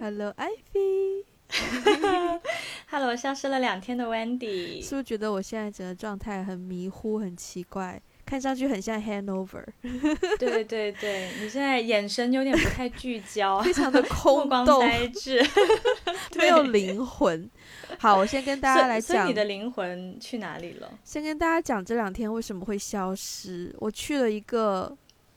Hello Ivy。Hello，消失了两天的 Wendy，是不是觉得我现在整个状态很迷糊、很奇怪，看上去很像 Hanover？对对对，你现在眼神有点不太聚焦，非常的目空光洞，呆滞，没有灵魂。好，我先跟大家来讲你，的灵魂去哪里了？先跟大家讲这两天为什么会消失。我去了一个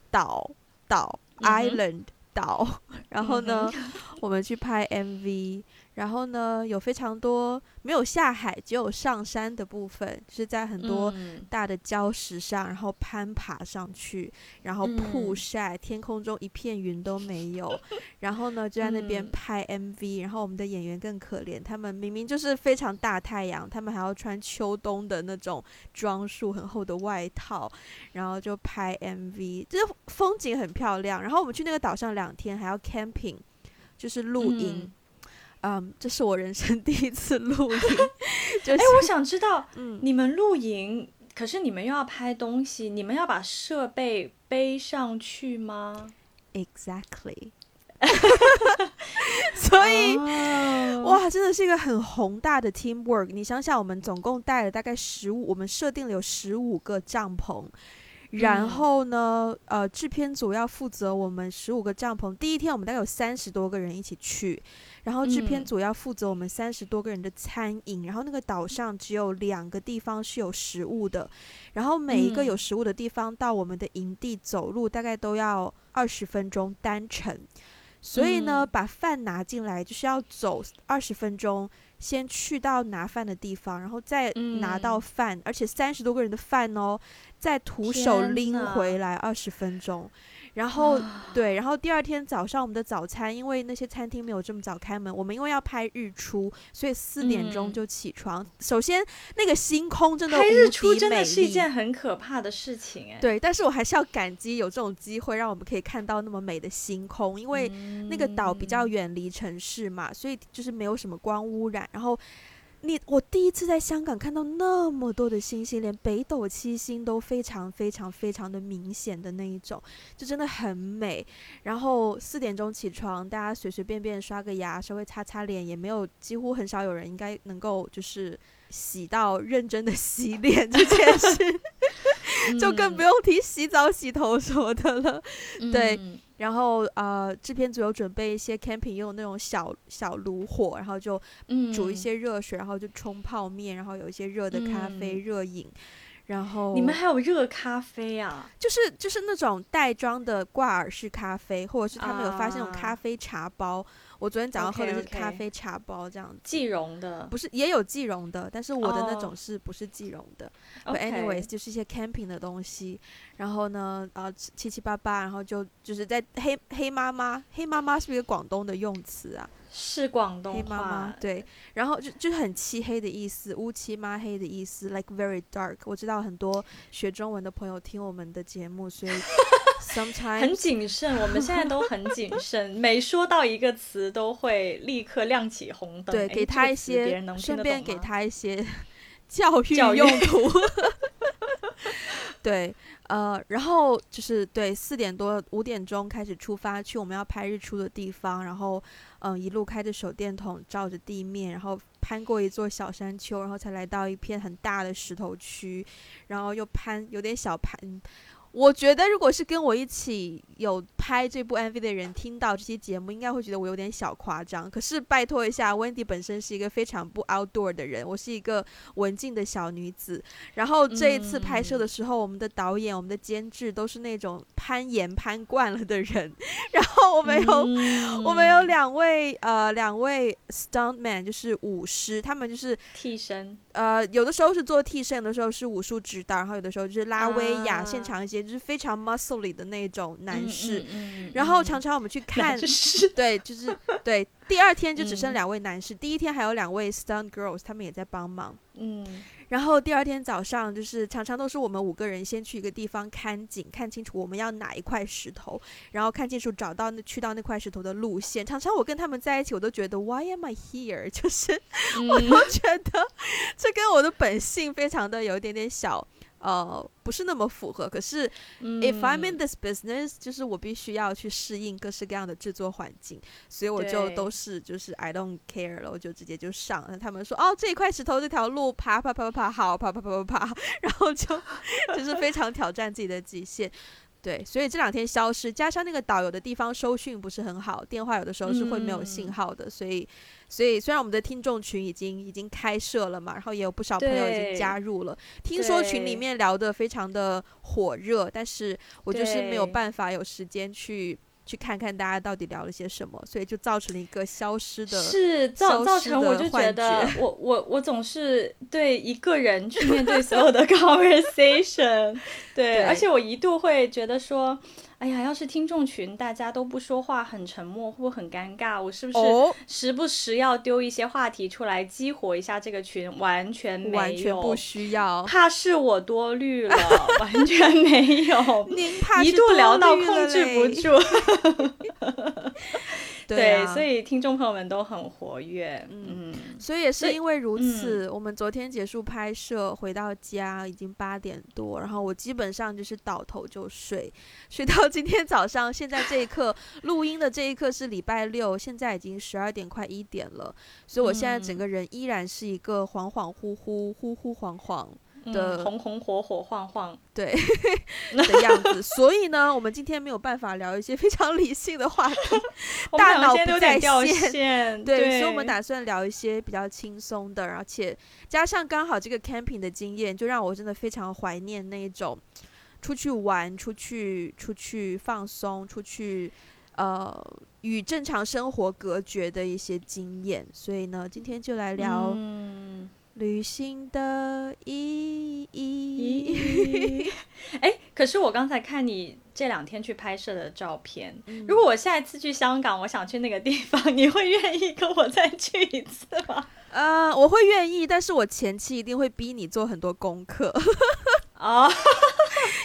岛岛、嗯 island 岛，然后呢，嗯我们去拍 MV，然后呢，有非常多没有下海，只有上山的部分，就是在很多嗯大的礁石上，然后攀爬上去，然后曝嗯晒，天空中一片云都没有，然后呢就在那边嗯拍 MV，然后我们的演员更可怜，他们明明就是非常大太阳，他们还要穿秋冬的那种装束，很厚的外套，然后就拍 MV，就是风景很漂亮。然后我们去那个岛上两天，还要 camping，就是露营。嗯，这是我人生 第一次露营，就是哎、我想知道嗯，你们露营，可是你们又要拍东西，你们要把设备背上去吗？Exactly。所以，哦哇，真的是一个很宏大的 teamwork。你想想，我们总共带了大概十五，我们设定了有十五个帐篷。然嗯后呢，呃，制片组要负责我们十五个帐篷。第一天我们大概有三十多个人一起去，然后制片嗯组要负责我们三十多个人的餐饮。然后那个岛上只有两个地方是有食物的，然后每一个嗯有食物的地方到我们的营地走路大概都要二十分钟单程。所以呢，嗯把饭拿进来就是要走二十分钟，先去到拿饭的地方，然后再拿到嗯饭，而且三十多个人的饭哦，再徒手拎回来二十分钟。然后啊对，然后第二天早上我们的早餐，因为那些餐厅没有这么早开门，我们因为要拍日出，所以四点钟嗯就起床。首先那个星空真的拍无日出真的是一件很可怕的事情、哎，对，但是我还是要感激有这种机会，让我们可以看到那么美的星空，因为那个岛比较嗯远离城市嘛，所以就是没有什么光污染。然后你我第一次在香港看到那么多的星星，连北斗七星都非常非常非常的明显的那一种，就真的很美。然后四点钟起床，大家随随便便刷个牙，稍微擦擦脸，也没有几乎很少有人应该能够就是洗到认真的洗脸这件事，就更不用提洗澡、洗头什么的了。对嗯然后呃，制片组有准备一些 camping 用那种小小炉火，然后就嗯煮一些热水，然后就冲泡面，然后有一些热的咖啡、嗯热饮，然后你们还有热咖啡啊？就是就是那种袋装的挂耳式咖啡，或者是他们有发现那种啊咖啡茶包。我昨天早上喝的是咖啡茶包，这样子。即溶的不是也有即溶的，但是我的那哦种是不是即溶的。But anyways，就是一些 camping 的东西，然后呢，呃，七七七八八，然后就就是在黑黑妈妈，黑妈妈是不是一个广东的用词啊？是广黑东妈妈话，，对，然后就就是很漆黑的意思，乌漆抹黑的意思，like very dark。我知道很多学中文的朋友听我们的节目，所以 很 sometimes 谨慎。我们现在都很谨 慎，每说到一个词都会立刻亮起红灯。对给他一些顺便给他一些教育用途。对，呃，然后就是对四点多五点钟开始出发去我们要拍日出的地方，然后嗯、一路开着手电筒照着地面，然后攀过一座小山丘，然后才来到一片很大的石头区，然后又攀有点小攀。我觉得，如果是跟我一起有拍这部 MV 的人听到这期节目，应该会觉得我有点小夸张。可是拜托一下，Wendy 本身是一个非常不 outdoor 的人，我是一个文静的小女子。然后这一次拍摄的时候，我们的导演、我们的监制都是那种攀岩攀惯了的人。然后我们有、嗯我们有两位呃两位 stuntman，就是舞狮，他们就是替身，呃，有的时候是做替身，有的时候是武术指导，然后有的时候就是拉威亚、啊现场一些就是非常 muscly 的那种男士。嗯嗯嗯然后嗯常常我们去看，对，就是对，第二天就只剩嗯两位男士，第一天还有两位 stunt girls，他们也在帮忙。嗯然后第二天早上，就是常常都是我们五个人先去一个地方看景，看清楚我们要哪一块石头，然后看清楚找到那去到那块石头的路线。常常我跟他们在一起，我都觉得 Why am I here？就是 我嗯都觉得这跟我的本性非常的有一点点小呃不是那么符合。可是 if I'm in this business，就是我必须要去适应各式各样的制作环境，所以我就都是就是 I don't care 了，我就直接就上了。他们说哦，这一块石头这条路爬爬爬爬爬，好爬爬爬爬爬，然后就 就是非常挑战自己的极限。对，所以这两天消失，加上那个导游的地方收讯不是很好，电话有的时候是会没有信嗯。号的，所以，所以虽然我们的听众群已经已经开设了嘛，然后也有不少朋友已经加入了，听说群里面聊得非常的火热，但是我就是没有办法有时间去去看看大家到底聊了些什么，所以就造成了一个消失的。是造造成我就觉得我我我总是对一个人去面对所有的 conversation，对，对而且我一度会觉得说，哎呀，要是听众群大家都不说话，很沉默，会不会很尴尬？我是不是哦，时不时要丢一些话题出来激活一下这个群？完全没有，完全不需要。怕是我多虑了，完全没有。您怕一度聊到控制不住，对啊，所以听众朋友们都很活跃，嗯，所以也是因为如此，我们昨天结束拍摄，回到家已经八点多，然后我基本上就是倒头就睡，睡到今天早上。现在这一刻录音的这一刻是礼拜六，现在已经十二点快一点了，所以我现在整嗯个人依然是一个恍恍惚惚、忽忽恍恍嗯的红红火火晃晃，对的样子。所以呢，我们今天没有办法聊一些非常理性的话题，大脑不在点掉线线，对，对，所以我们打算聊一些比较轻松的，而且加上刚好这个 camping 的经验，就让我真的非常怀念那一种出去玩、出去出去放松、出去呃与正常生活隔绝的一些经验。所以呢，今天就来聊嗯，旅行的意义。咦，哎，可是我刚才看你这两天去拍摄的照片，嗯如果我下一次去香港，我想去那个地方，你会愿意跟我再去一次吗？呃，我会愿意，但是我前期一定会逼你做很多功课。哦，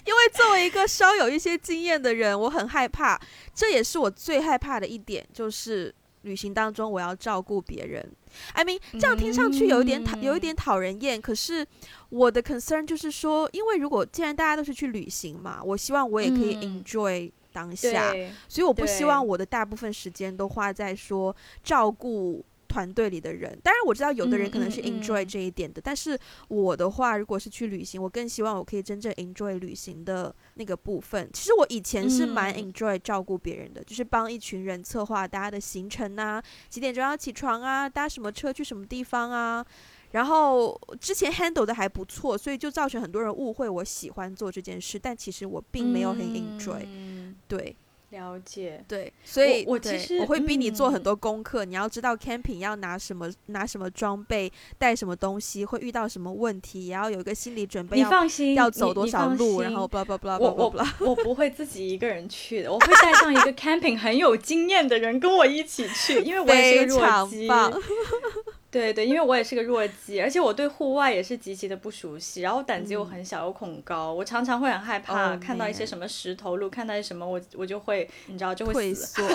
因为作为一个稍有一些经验的人，我很害怕，这也是我最害怕的一点，就是旅行当中我要照顾别人。I mean，这样听上去有一点讨，有一点讨人厌。可是我的 concern 就是说，因为如果既然大家都是去旅行嘛，我希望我也可以嗯 enjoy 当下，对，所以我不希望我的大部分时间都花在说照顾团队里的人。当然我知道有的人可能是 enjoy 嗯这一点的，但是我的话，如果是去旅行，我更希望我可以真正 enjoy 旅行的那个部分。其实我以前是蛮嗯 enjoy 照顾别人的，就是帮一群人策划大家的行程啊，几点钟要起床啊，搭什么车去什么地方啊。然后之前 handle 的还不错，所以就造成很多人误会我喜欢做这件事，但其实我并没有很 enjoy、嗯对，了解。对，所以对我其实我会逼你做很嗯多功课，你要知道 camping 要拿什么拿什么装备，带什么东西，会遇到什么问题，也要有一个心理准备，你要放心，要走多少路，然后 blah blah blah 我 blah 我 blah blah。我不会自己一个人去的，我会带上一个 camping 很有经验的人跟我一起去，因为我也是个弱鸡。对对，因为我也是个弱鸡，而且我对户外也是极其的不熟悉，然后胆子又嗯很小，又恐高，我常常会很害怕 Oh, 看到一些什么石头路，看到一些什么我我就会你知道就会退死。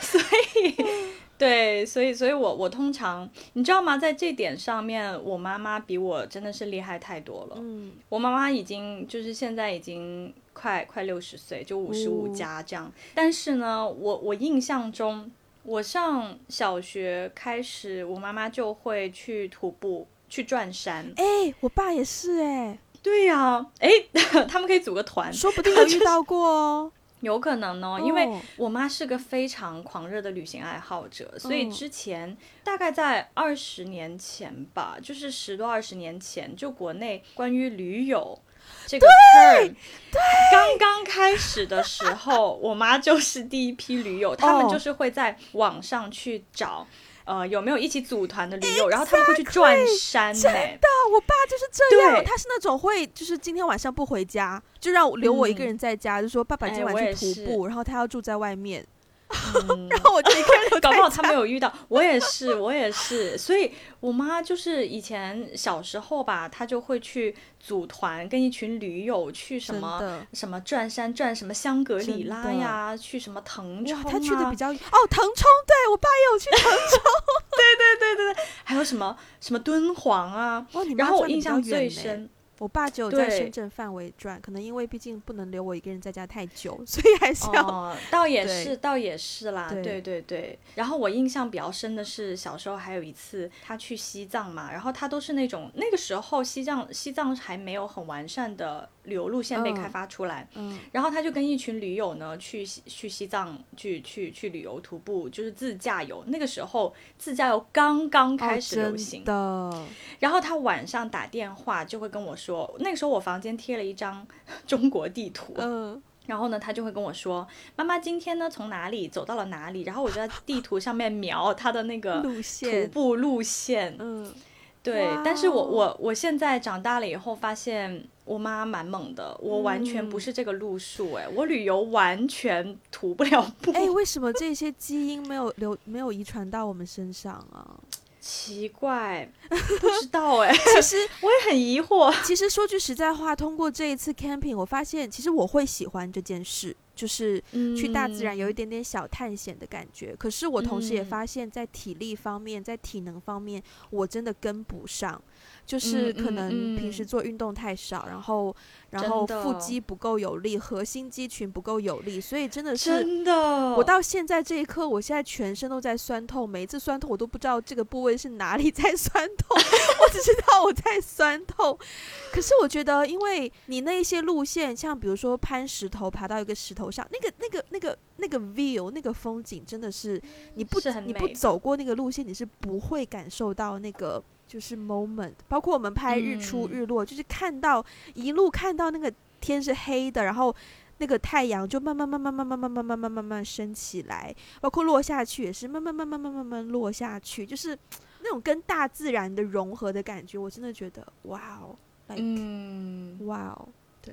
缩。对，所以所以我我通常你知道吗？在这点上面，我妈妈比我真的是厉害太多了。嗯，我妈妈已经就是现在已经快快六十岁，就五十五哦加这样。但是呢，我我印象中，我上小学开始，我妈妈就会去徒步去转山。哎、我爸也是哎、对呀、哎，他们可以组个团，说不定有遇到过哦。有可能哦，因为哦我妈是个非常狂热的旅行爱好者，所以嗯之前大概在二十年前吧，就是十多二十年前，就国内关于驴友这个 term 刚刚开始的时候，我妈就是第一批驴友，他们哦就是会在网上去找。呃，有没有一起组团的驴友？然后他们会去转山真的，我爸就是这样，对他是那种会，就是今天晚上不回家，就让我留我一个嗯人在家，就说爸爸今哎晚去徒步，然后他要住在外面。嗯，然后我就一个人搞不好他没有遇到，我也是，我也是，所以我妈就是以前小时候吧，她就会去组团，跟一群驴友去什么什么转山、转什么香格里拉呀，去什么腾冲哇，啊，她去的比较远。哦，腾冲，对我爸也有去腾冲。对对对对对。还有什么什么敦煌啊，然后我印象最深，我爸只有在深圳范围转，可能因为毕竟不能留我一个人在家太久，所以还是要、哦，倒也是，倒也是啦，对对对对。然后我印象比较深的是，小时候还有一次他去西藏嘛，然后他都是那种那个时候西藏西藏还没有很完善的旅游路线被开嗯发出来，嗯然后他就跟一群驴友呢去西去西藏去去去旅游徒步，就是自驾游。那个时候自驾游刚刚开始流行，哦、的，然后他晚上打电话就会跟我说，那个时候我房间贴了一张 中国地图，嗯，然后呢，他就会跟我说：“妈妈今天呢从哪里走到了哪里？”然后我就在地图上面描他的那个路徒线，步路线。嗯，对，但是我哦我我现在长大了以后发现，我妈蛮猛的，我完全不嗯是这个路数、哎、我旅游完全徒不了步。哎、为什么这些基因没有留没有遗传到我们身上啊？奇怪，不知道哎、其实我也很疑惑。其实说句实在话，通过这一次 camping，我发现其实我会喜欢这件事，就是去大自然有一点点小探险的感觉。可是我同时也嗯发现，在体力方面，在体能方面，我真的跟不上。就是可嗯能平时嗯做运动太少，然后然后腹肌不够有力，核心肌群不够有力，所以真的是真的，我到现在这一刻，我现在全身都在酸痛，每一次酸痛我都不知道这个部位是哪里 在酸痛，我只知道我在酸痛。可是我觉得，因为你那一些路线，像比如说攀石头，爬到一个石头上，那个、那个、那个、那个 view，那个风景，真的是你不是你不走过那个路线，你是不会感受到那个。就是 moment，包括我们拍日出嗯。日落，就是看到一路看到那个天是黑的，然后那个太阳就慢慢慢慢慢慢慢慢慢慢慢慢升起来，包括落下去也是慢慢慢慢慢慢慢落下去，就是那种跟大自然的融合的感觉，我真的觉得哇哦，like 嗯，哇哦，对，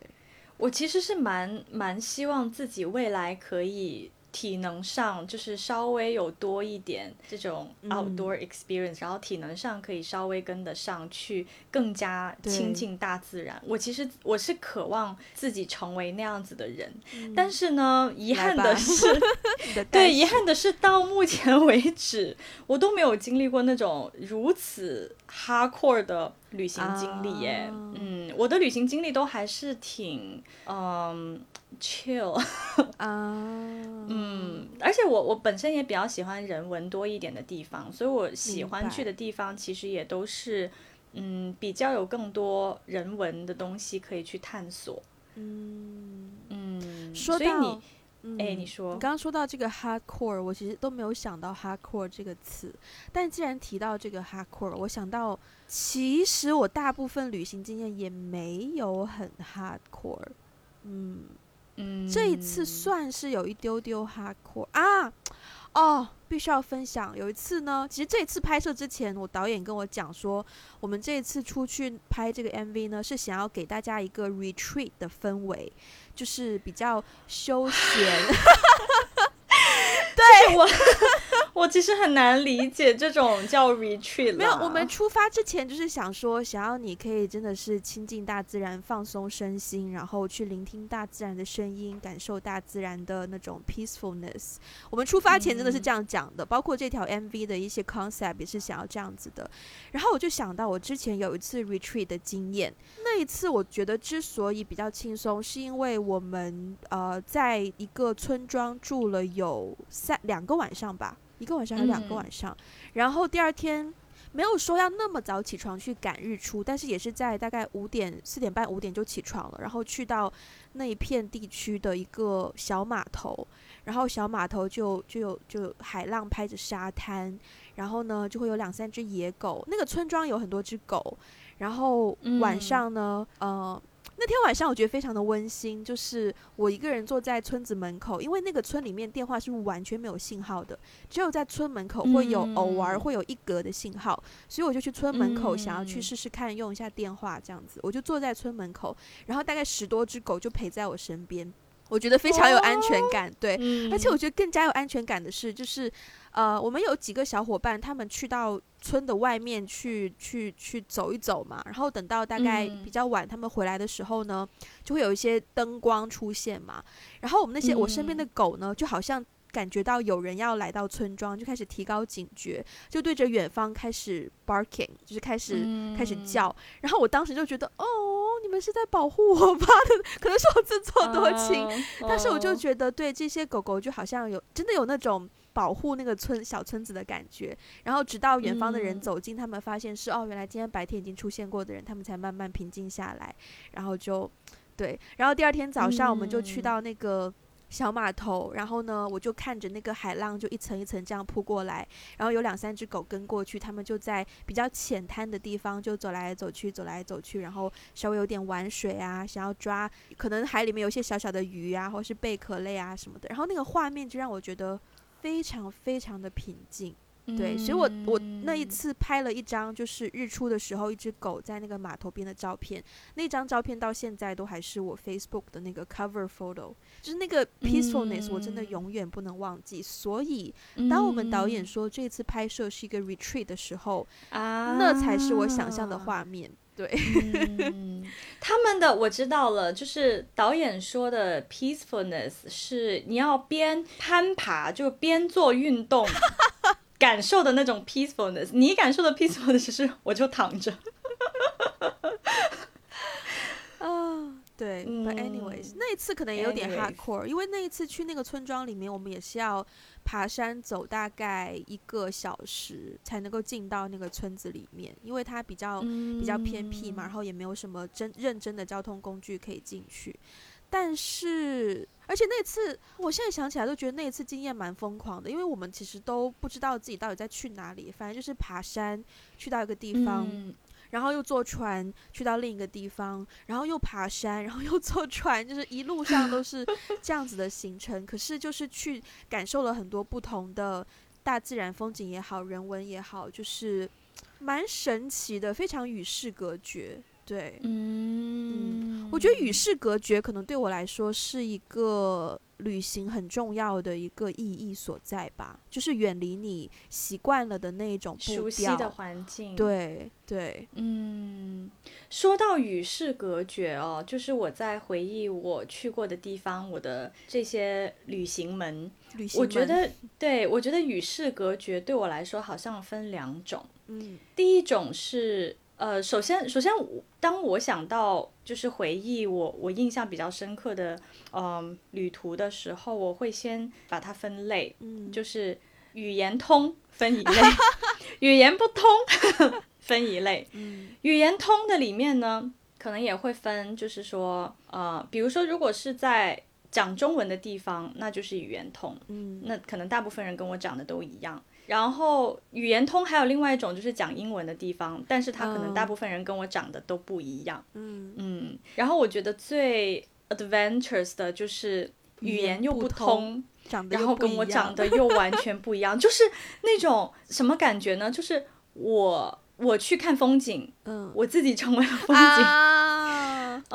我其实是蛮蛮希望自己未来可以体能上就是稍微有多一点这种嗯 outdoor experience，、然后体能上可以稍微跟得上去，更加亲近大自然。我其实我是渴望自己成为那样子的人，嗯但是呢，遗憾的是 对，遗憾的是到目前为止，我都没有经历过那种如此 hardcore 的旅行经历耶。啊嗯，我的旅行经历都还是挺嗯 chill，啊，嗯，而且我我本身也比较喜欢人文多一点的地方，所以我喜欢去的地方其实也都是嗯比较有更多人文的东西可以去探索。嗯，嗯，说到所以你嗯。哎你说。你刚刚说到这个 hardcore，我其实都没有想到 hardcore 这个词，但既然提到这个 hardcore，我想到其实我大部分旅行经验也没有很 hardcore，嗯。嗯。这一次算是有一丢丢 hardcore 啊，哦，必须要分享。有一次呢，其实这一次拍摄之前，我导演跟我讲说，我们这一次出去拍这个 MV 呢，是想要给大家一个 retreat 的氛围，就是比较休闲。对我，我其实很难理解这种叫 retreat 没有，我们出发之前就是想说，想要你可以真的是亲近大自然，放松身心，然后去聆听大自然的声音，感受大自然的那种 peacefulness。我们出发前真的是这样讲的，包括这条 MV 的一些 concept 也是想要这样子的。然后我就想到我之前有一次 retreat 的经验，那一次我觉得之所以比较轻松，是因为我们呃在一个村庄住了有三两个晚上吧，一个晚上还是两个嗯晚上，然后第二天。没有说要那么早起床去赶日出，但是也是在大概五点、四点半、五点就起床了，然后去到那一片地区的一个小码头，然后小码头就就有就有海浪拍着沙滩，然后呢就会有两三只野狗，那个村庄有很多只狗，然后晚嗯上呢，呃。那天晚上我觉得非常的温馨，就是我一个人坐在村子门口，因为那个村里面电话是完全没有信号的，只有在村门口会有偶尔嗯会有一格的信号，所以我就去村门口想要去嗯试试看用一下电话这样子，我就坐在村门口，然后大概十多只狗就陪在我身边。我觉得非常有安全感。对，嗯而且我觉得更加有安全感的是，就是呃，我们有几个小伙伴，他们去到村的外面去去去走一走嘛，然后等到大概嗯比较晚他们回来的时候呢，就会有一些灯光出现嘛，然后我们那些、我身边的嗯狗呢，就好像。感觉到有人要来到村庄，就开始提高警觉，就对着远方开始 barking，就是开始、开始嗯叫。然后我当时就觉得，哦，你们是在保护我吧？可能是我自作多情，嗯但是我就哦觉得，对这些狗狗就好像有真的有那种保护那个村小村子的感觉。然后直到远方的人嗯走近，他们发现是哦，原来今天白天已经出现过的人，他们才慢慢平静下来。然后就对，然后第二天早上我们就去嗯到那个。小码头，然后呢，我就看着那个海浪就一层一层这样扑过来，然后有两三只狗跟过去，它们就在比较浅滩的地方就走来走去，走来走去，然后稍微有点玩水啊，想要抓可能海里面有些小小的鱼啊，或是贝壳类啊什么的，然后那个画面就让我觉得非常非常的平静。对，所以我我那一嗯。次拍了一张就是日出的时候一只狗在那个码头边的照片，那张照片到现在都还是我 Facebook 的那个 cover photo，就是那个 peacefulness 我真的嗯。永远不能忘记。所以当我们导演嗯说这次拍摄是一个 retreat 的时候，啊，那才是我想象的画。面。对，嗯，他们的我知道了，就是导演说的 peacefulness 是你要边攀爬就边做运动，感受的那种 peacefulness。你感受的 peacefulness 是我就躺着。啊，对、b u t anyways，嗯那一次可能也有点 hardcore，因为那一次去那个村庄里面，我们也是要爬山走大概一个小时才能够进到那个村子里面，因为它比较、比较偏僻嘛，然后也没有什么真认真的交通工具可以进去。但是，而且那次，我现在想起来都觉得那一次经验蛮疯狂的，因为我们其实都不知道自己到底在去哪里，反正就是爬山去到一个地方，嗯然后又坐船去到另一个地方，然后又爬山，然后又坐船，就是一路上都是这样子的行程。可是就是去感受了很多不同的大自然风景也好，人文也好，就是蛮神奇的，非常与世隔绝。对，嗯，我觉得与世隔绝可能对我来说是一个旅行很重要的一个意义所在吧，就是远离你习惯了的那一种。熟悉的环境，。对对，嗯，说到与世隔绝哦，就是我在回忆我去过的地方，我的这些旅行门，旅行们我觉得，对我觉得与世隔绝对我来说好像分两种。嗯第一种是，呃，首先，首先我，当我想到就是回忆我我印象比较深刻的，嗯、旅途的时候，我会先把它分类，嗯，就是语言通分一类，语言不通 分一类。嗯语言通的里面呢，可能也会分，就是说，呃，比如说，如果是在讲中文的地方，那就是语言通，嗯那可能大部分人跟我讲的都一样。然后语言通还有另外一种就是讲英文的地方，但是他可能大嗯部分人跟我长得都不一样。嗯，嗯，然后我觉得最 adventurous 的就是语言又不通，然后跟我长得又完全不一样，就是那种什么感觉呢？就是我我去看风景，嗯我自己成为了风景，啊，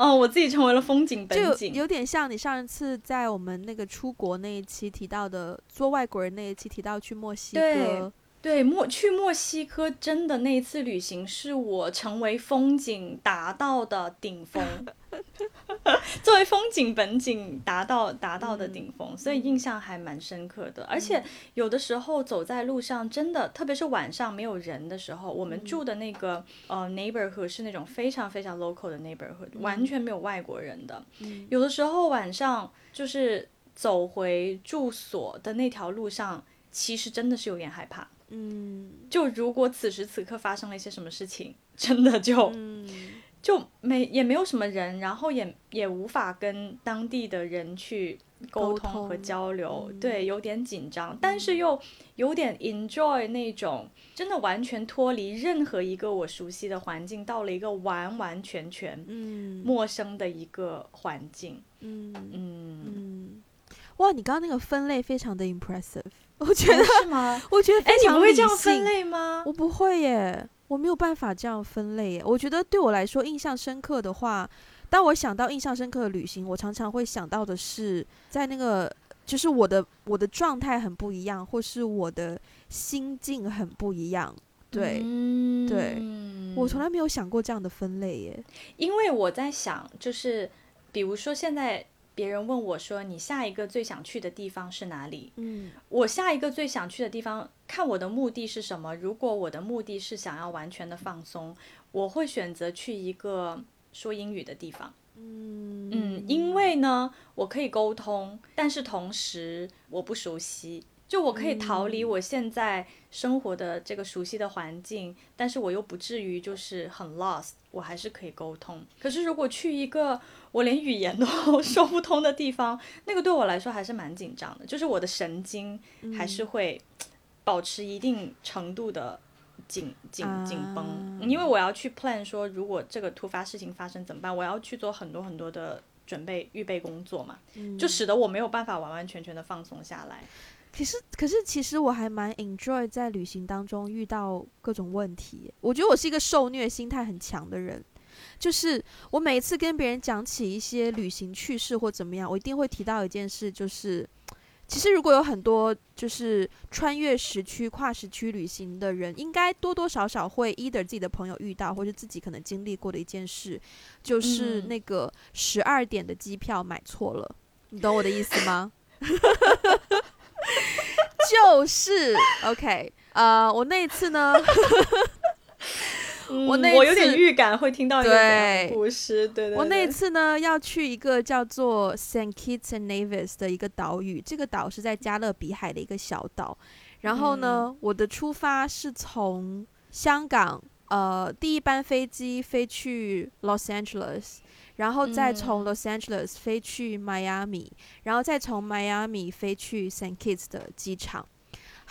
哦，我自己成为了风景就有本景。有点像你上一次在我们那个出国那一期提到的做外国人那一期提到去墨西哥，对，墨去墨西哥真的那一次旅行是我成为风景达到的顶峰，作为风景本景达到达到的顶峰，所以印象还蛮深刻的。而且有的时候走在路上，真的，特别是晚上没有人的时候，我们住的那个呃 neighborhood 是那种非常非常 local 的 neighborhood，完全没有外国人的。嗯有的时候晚上就是走回住所的那条路上，其实真的是有点害怕。嗯。就如果此时此刻发生了一些什么事情，真的就、嗯。就没也没有什么人，然后也也无法跟当地的人去沟沟通和交流，嗯。对，有点紧张，但是又有点 enjoy 那种真的完全脱离任何一个我熟悉的环境，到了一个完完全全嗯。陌生的一个环境，嗯。嗯，嗯，哇，你刚刚那个分类非常的 impressive，我觉得哦是吗？我觉得哎你不会这样分类吗？我不会耶，我没有办法这样分类耶。我觉得对我来说印象深刻的话，当我想到印象深刻的旅行，我常常会想到的是在那个。就是我的我的状态很不一样，或是我的心境很不一样，对，对，我从来没有想过这样的分类耶。因为我在想，就是比如说现在别人问我说你下一个最想去的地方是哪里？嗯，我下一个最想去的地方，看我的目的是什么。如果我的目的是想要完全的放松，我会选择去一个说英语的地方。嗯嗯，因为呢，我可以沟通，但是同时我不熟悉，就我可以逃离我现在生活的这个熟悉的环境，但是我又不至于就是很 lost，我还是可以沟通。可是如果去一个我连语言都 说不通的地方，那个对我来说还是蛮紧张的，就是我的神经还是会保持一定程度的。紧紧紧绷，因为我要去 plan 说，如果这个突发事情发生怎么办？我要去做很多很多的准备预备工作嘛，就使得我没有办法完完全全的放松下来。可是，可是其实我还蛮 enjoy 在旅行当中遇到各种问题。我觉得我是一个受虐心态很强的人，就是我每一次跟别人讲起一些旅行趣事或怎么样，我一定会提到一件事，就是。其实，如果有很多就是穿越时区、跨时区旅行的人，应该多多少少会 either 自己的朋友遇到，或是自己可能经历过的一件事，就是那个十二点的机票买错了。你懂我的意思吗？就是 OK，呃，我那一次呢。我那我有点预感会听到一个故事。对对，我那一次呢要去一个叫做 Saint Kitts and Nevis 的一个岛屿，这个岛是在加勒比海的一个小岛。然后呢，我的出发是从香港，呃，第一班飞机飞去 Los Angeles，然后再从 Los Angeles 飞去迈阿密，然后再从迈阿密飞去 Saint Kitts 的机场。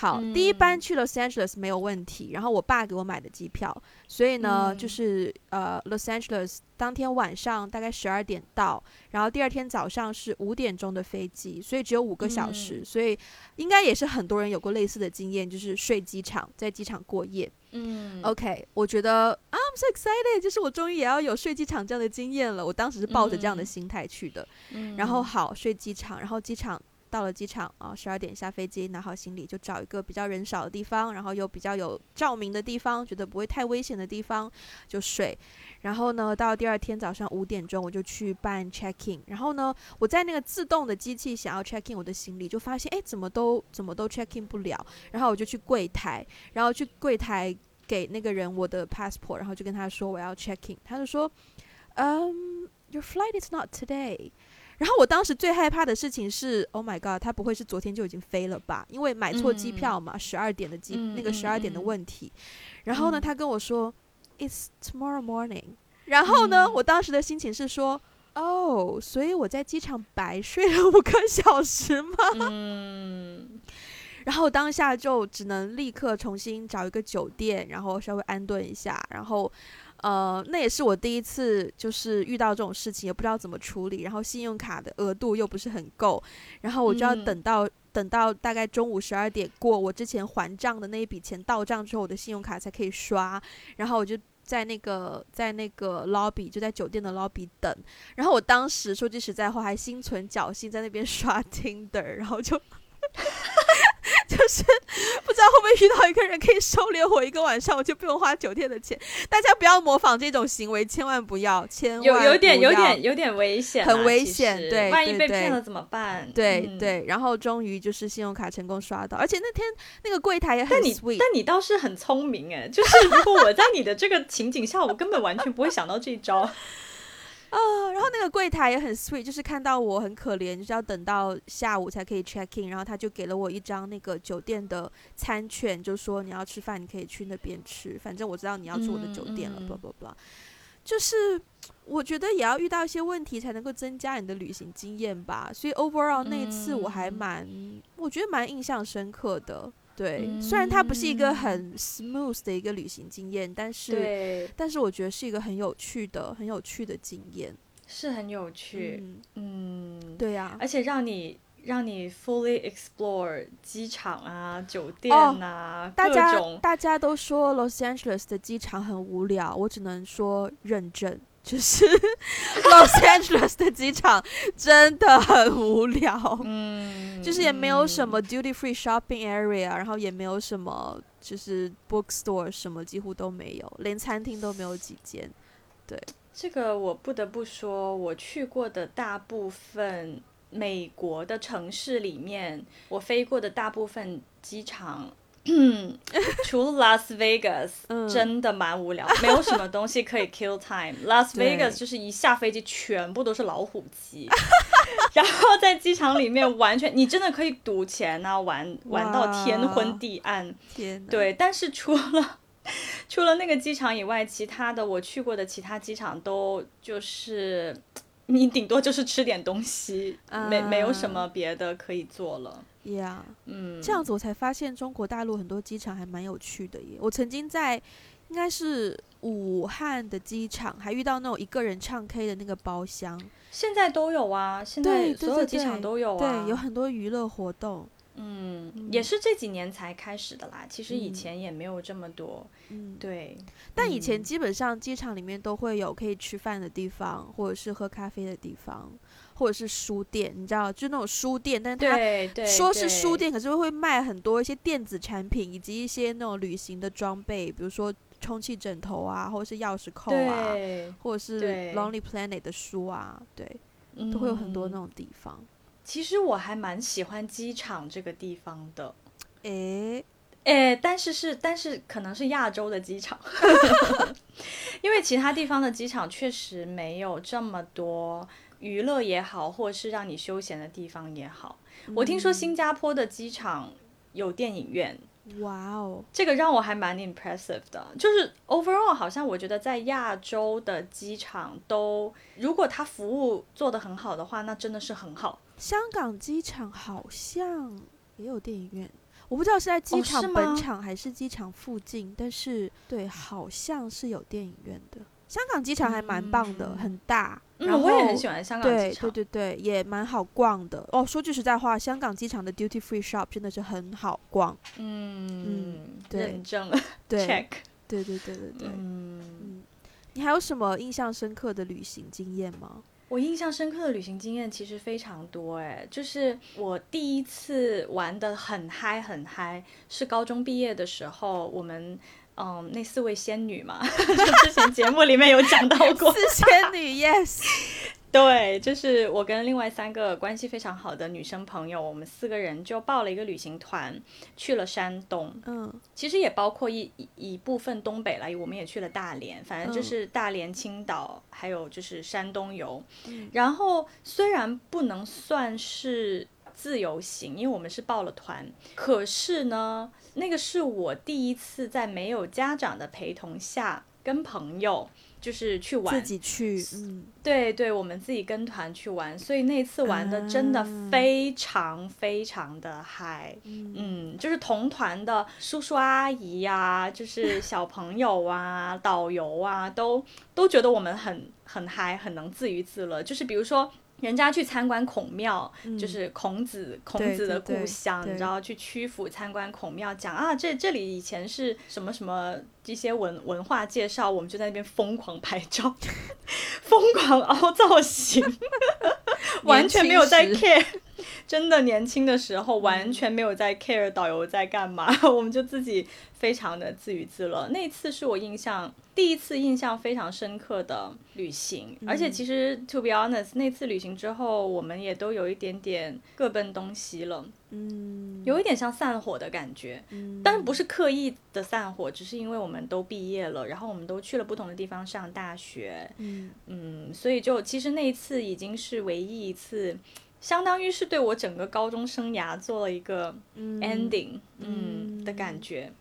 好，第一班去了 Los Angeles 没有问题，然后我爸给我买的机票，所以呢，就是呃 Los Angeles 当天晚上大概十二点到，然后第二天早上是五点钟的飞机，所以只有五个小时，所以应该也是很多人有过类似的经验，就是睡机场，在机场过夜。嗯，OK，我觉得 I'm so excited，就是我终于也要有睡机场这样的经验了。我当时是抱着这样的心态去的，然后好睡机场，然后机场。到了机场啊，十二点下飞机，拿好行李就找一个比较人少的地方，然后又比较有照明的地方，觉得不会太危险的地方就睡。然后呢，到第二天早上五点钟我就去办 check in。然后呢，我在那个自动的机器想要 check in 我的行李，就发现哎，怎么都怎么都 check in 不了。然后我就去柜台，然后去柜台给那个人我的 passport，然后就跟他说我要 check in，他就说，嗯，your flight is not today。然后我当时最害怕的事情是，Oh my God，他不会是昨天就已经飞了吧？因为买错机票嘛，十二点的机那个十二点的问题。然后呢，他跟我说，It's tomorrow morning。然后呢，我当时的心情是说，哦，所以我在机场白睡了五个小时吗？嗯。然后当下就只能立刻重新找一个酒店，然后稍微安顿一下，然后。呃，那也是我第一次，就是遇到这种事情，也不知道怎么处理。然后信用卡的额度又不是很够，然后我就要等到等到大概中午十二点过，我之前还账的那一笔钱到账之后，我的信用卡才可以刷。然后我就在那个在那个 lobby，就在酒店的 lobby 等。然后我当时说句实在话，还心存侥幸，在那边刷 Tinder，然后就。就是 不知道会不会遇到一个人可以收留我一个晚上，我就不用花酒店的钱。大家不要模仿这种行为，千万不要，千万有有点有点有点危险，很危险。对，万一被骗了怎么办？对对。然后终于就是信用卡成功刷到，而且那天那个柜台也很 sweet。但你倒是很聪明哎，就是如果我在你的这个情景下，我根本完全不会想到这一招。啊，然后那个柜台也很 sweet，就是看到我很可怜，就是要等到下午才可以 check in，然后他就给了我一张那个酒店的餐券，就说你要吃饭，你可以去那边吃，反正我知道你要住我的酒店了，blah blah blah。就是我觉得也要遇到一些问题才能够增加你的旅行经验吧，所以 overall 那一次我还蛮，我觉得蛮印象深刻的。对，虽然它不是一个很 smooth 的一个旅行经验，但是，但是我觉得是一个很有趣的、很有趣的经验，是很有趣，嗯，对呀，而且让你让你 fully explore 机场啊、酒店啊，大家大家都说 Los Angeles 的机场很无聊，我只能说认真。就是 Los Angeles 的机场真的很无聊，嗯，就是也没有什么 duty free shopping area，然后也没有什么就是 bookstore，什么几乎都没有，连餐厅都没有几间。对，这个我不得不说，我去过的大部分美国的城市里面，我飞过的大部分机场。嗯，除了 Las Vegas，嗯真的蛮无聊，没有什么东西可以 kill time。Las 对 Vegas 就是一下飞机全部都是老虎机，然后在机场里面完全你真的可以赌钱啊，玩玩到天昏地暗。天，对，但是除了除了那个机场以外，其他的我去过的其他机场都就是你顶多就是吃点东西，没没有什么别的可以做了。，Yeah，嗯，这样子我才发现中国大陆很多机场还蛮有趣的耶。我曾经在应该是武汉的机场，还遇到那种一个人唱 K 的那个包厢，现在都有啊，现在所有机场都有啊，对，有很多娱乐活动。嗯，嗯也是这几年才开始的啦。其实以嗯前也没有这么多。嗯，对，但以前嗯基本上机场里面都会有可以吃饭的地方，或者是喝咖啡的地方，或者是书店，你知道，就那种书店，但是它对对，说是书，店，可是会卖很多一些电子产品，以及一些那种旅行的装备，比如说充气枕头啊，或者是钥匙扣啊，或者是 Lonely Planet 的书啊，对，都会有很多那嗯种地方。其实我还蛮喜欢机场这个地方的。诶，诶，但是是，但是可能是亚洲的机场，因为其他地方的机场确实没有这么多娱乐也好，或者是让你休闲的地方也好。我听说新加坡的机场有电影院，哇哦，这个让我还蛮 impressive 的。就是 overall 好像我觉得在亚洲的机场都，如果它服务做得很好的话，那真的是很好。香港机场好像也有电影院。我不知道是在机哦场吗本场还是机场附近，但是对，好像是有电影院的。香港机场还蛮棒的，嗯很大，嗯，然后我也很喜欢香港对机场。对对对，也蛮好逛的。哦，说句实在话，香港机场的 duty free shop 真的是很好逛。嗯，对认证对 check。对对对对对，嗯，嗯，你还有什么印象深刻的旅行经验吗？我印象深刻的旅行经验其实非常多哎，就是我第一次玩的很嗨很嗨，是高中毕业的时候，我们嗯那四位仙女嘛，就之前节目里面有讲到过，四仙女，yes，对，就是我跟另外三个关系非常好的女生朋友，我们四个人就报了一个旅行团，去了山东。嗯其实也包括一一一部分东北来，我们也去了大连，反正就嗯是大连、青岛，还有就是山东游。嗯然后虽然不能算是自由行，因为我们是报了团，可是呢，那个是我第一次在没有家长的陪同下跟朋友就是去玩自，己去，嗯，对对，我们自己跟团去玩，所以那次玩的真的啊非常非常的嗨。嗯嗯，就是同团的叔叔阿姨呀、就是小朋友啊、导游啊，都都觉得我们很很嗨，很能自娱自乐。就是比如说。人家去参观孔庙，就是孔子孔子的故乡，你知道去曲阜参观孔庙，讲啊，这这里以前是什么什么一些文文化介绍，我们就在那边疯狂拍照，疯狂凹造型，完全没有在 care。真的年轻的时候完全没有在 care 导游在干嘛，我们就自己非常的自娱自乐。那次是我印象第一次印象非常深刻的旅行，而且其实 to be honest，那次旅行之后，我们也都有一点点各奔东西了，嗯，有一点像散伙的感觉。但是不是刻意的散伙，只是因为我们都毕业了，然后我们都去了不同的地方上大学，嗯。嗯，所以就其实那一次已经是唯一一次，相当于是对我整个高中生涯做了一个嗯 ending，嗯的感觉。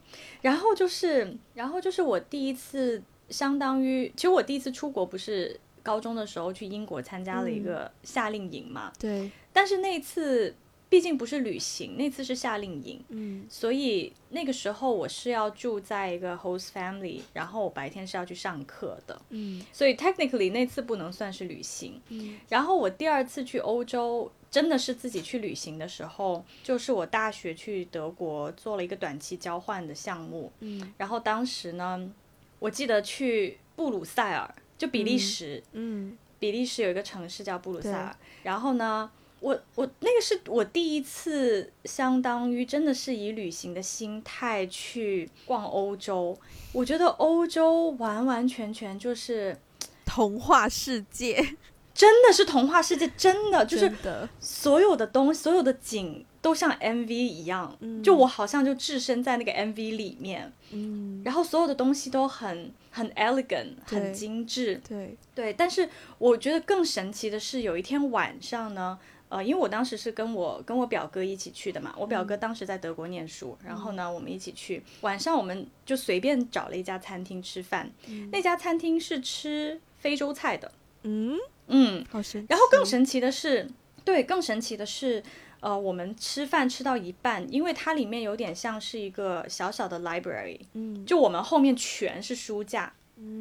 然后就是，然后就是我第一次，相当于其实我第一次出国不是高中的时候去英国参加了一个夏令营嘛，对，但是那次毕竟不是旅行，那次是夏令营。嗯所以那个时候我是要住在一个 host family，然后我白天是要去上课的，嗯所以 technically 那次不能算是旅行。嗯然后我第二次去欧洲，真的是自己去旅行的时候，就是我大学去德国做了一个短期交换的项目。嗯然后当时呢，我记得去布鲁塞尔，就比利时，嗯比利时有一个城市叫布鲁塞尔，然后呢，我我那个是我第一次，相当于真的是以旅行的心态去逛欧洲，我觉得欧洲完完全全就是童话世界，真的是童话世界，真的就是，所有的东西，所有的景都像 MV 一样，嗯。就我好像就置身在那个 MV 里面，嗯，然后所有的东西都很很 elegant，很精致，对，对。但是我觉得更神奇的是，有一天晚上呢，呃，因为我当时是跟我跟我表哥一起去的嘛，我表哥当时在德国念书，然后呢，我们一起去，晚上我们就随便找了一家餐厅吃饭，那家餐厅是吃非洲菜的，嗯，嗯，好神奇。然后更神奇的是，对，更神奇的是，呃，我们吃饭吃到一半，因为它里面有点像是一个小小的 library，嗯，就我们后面全是书架，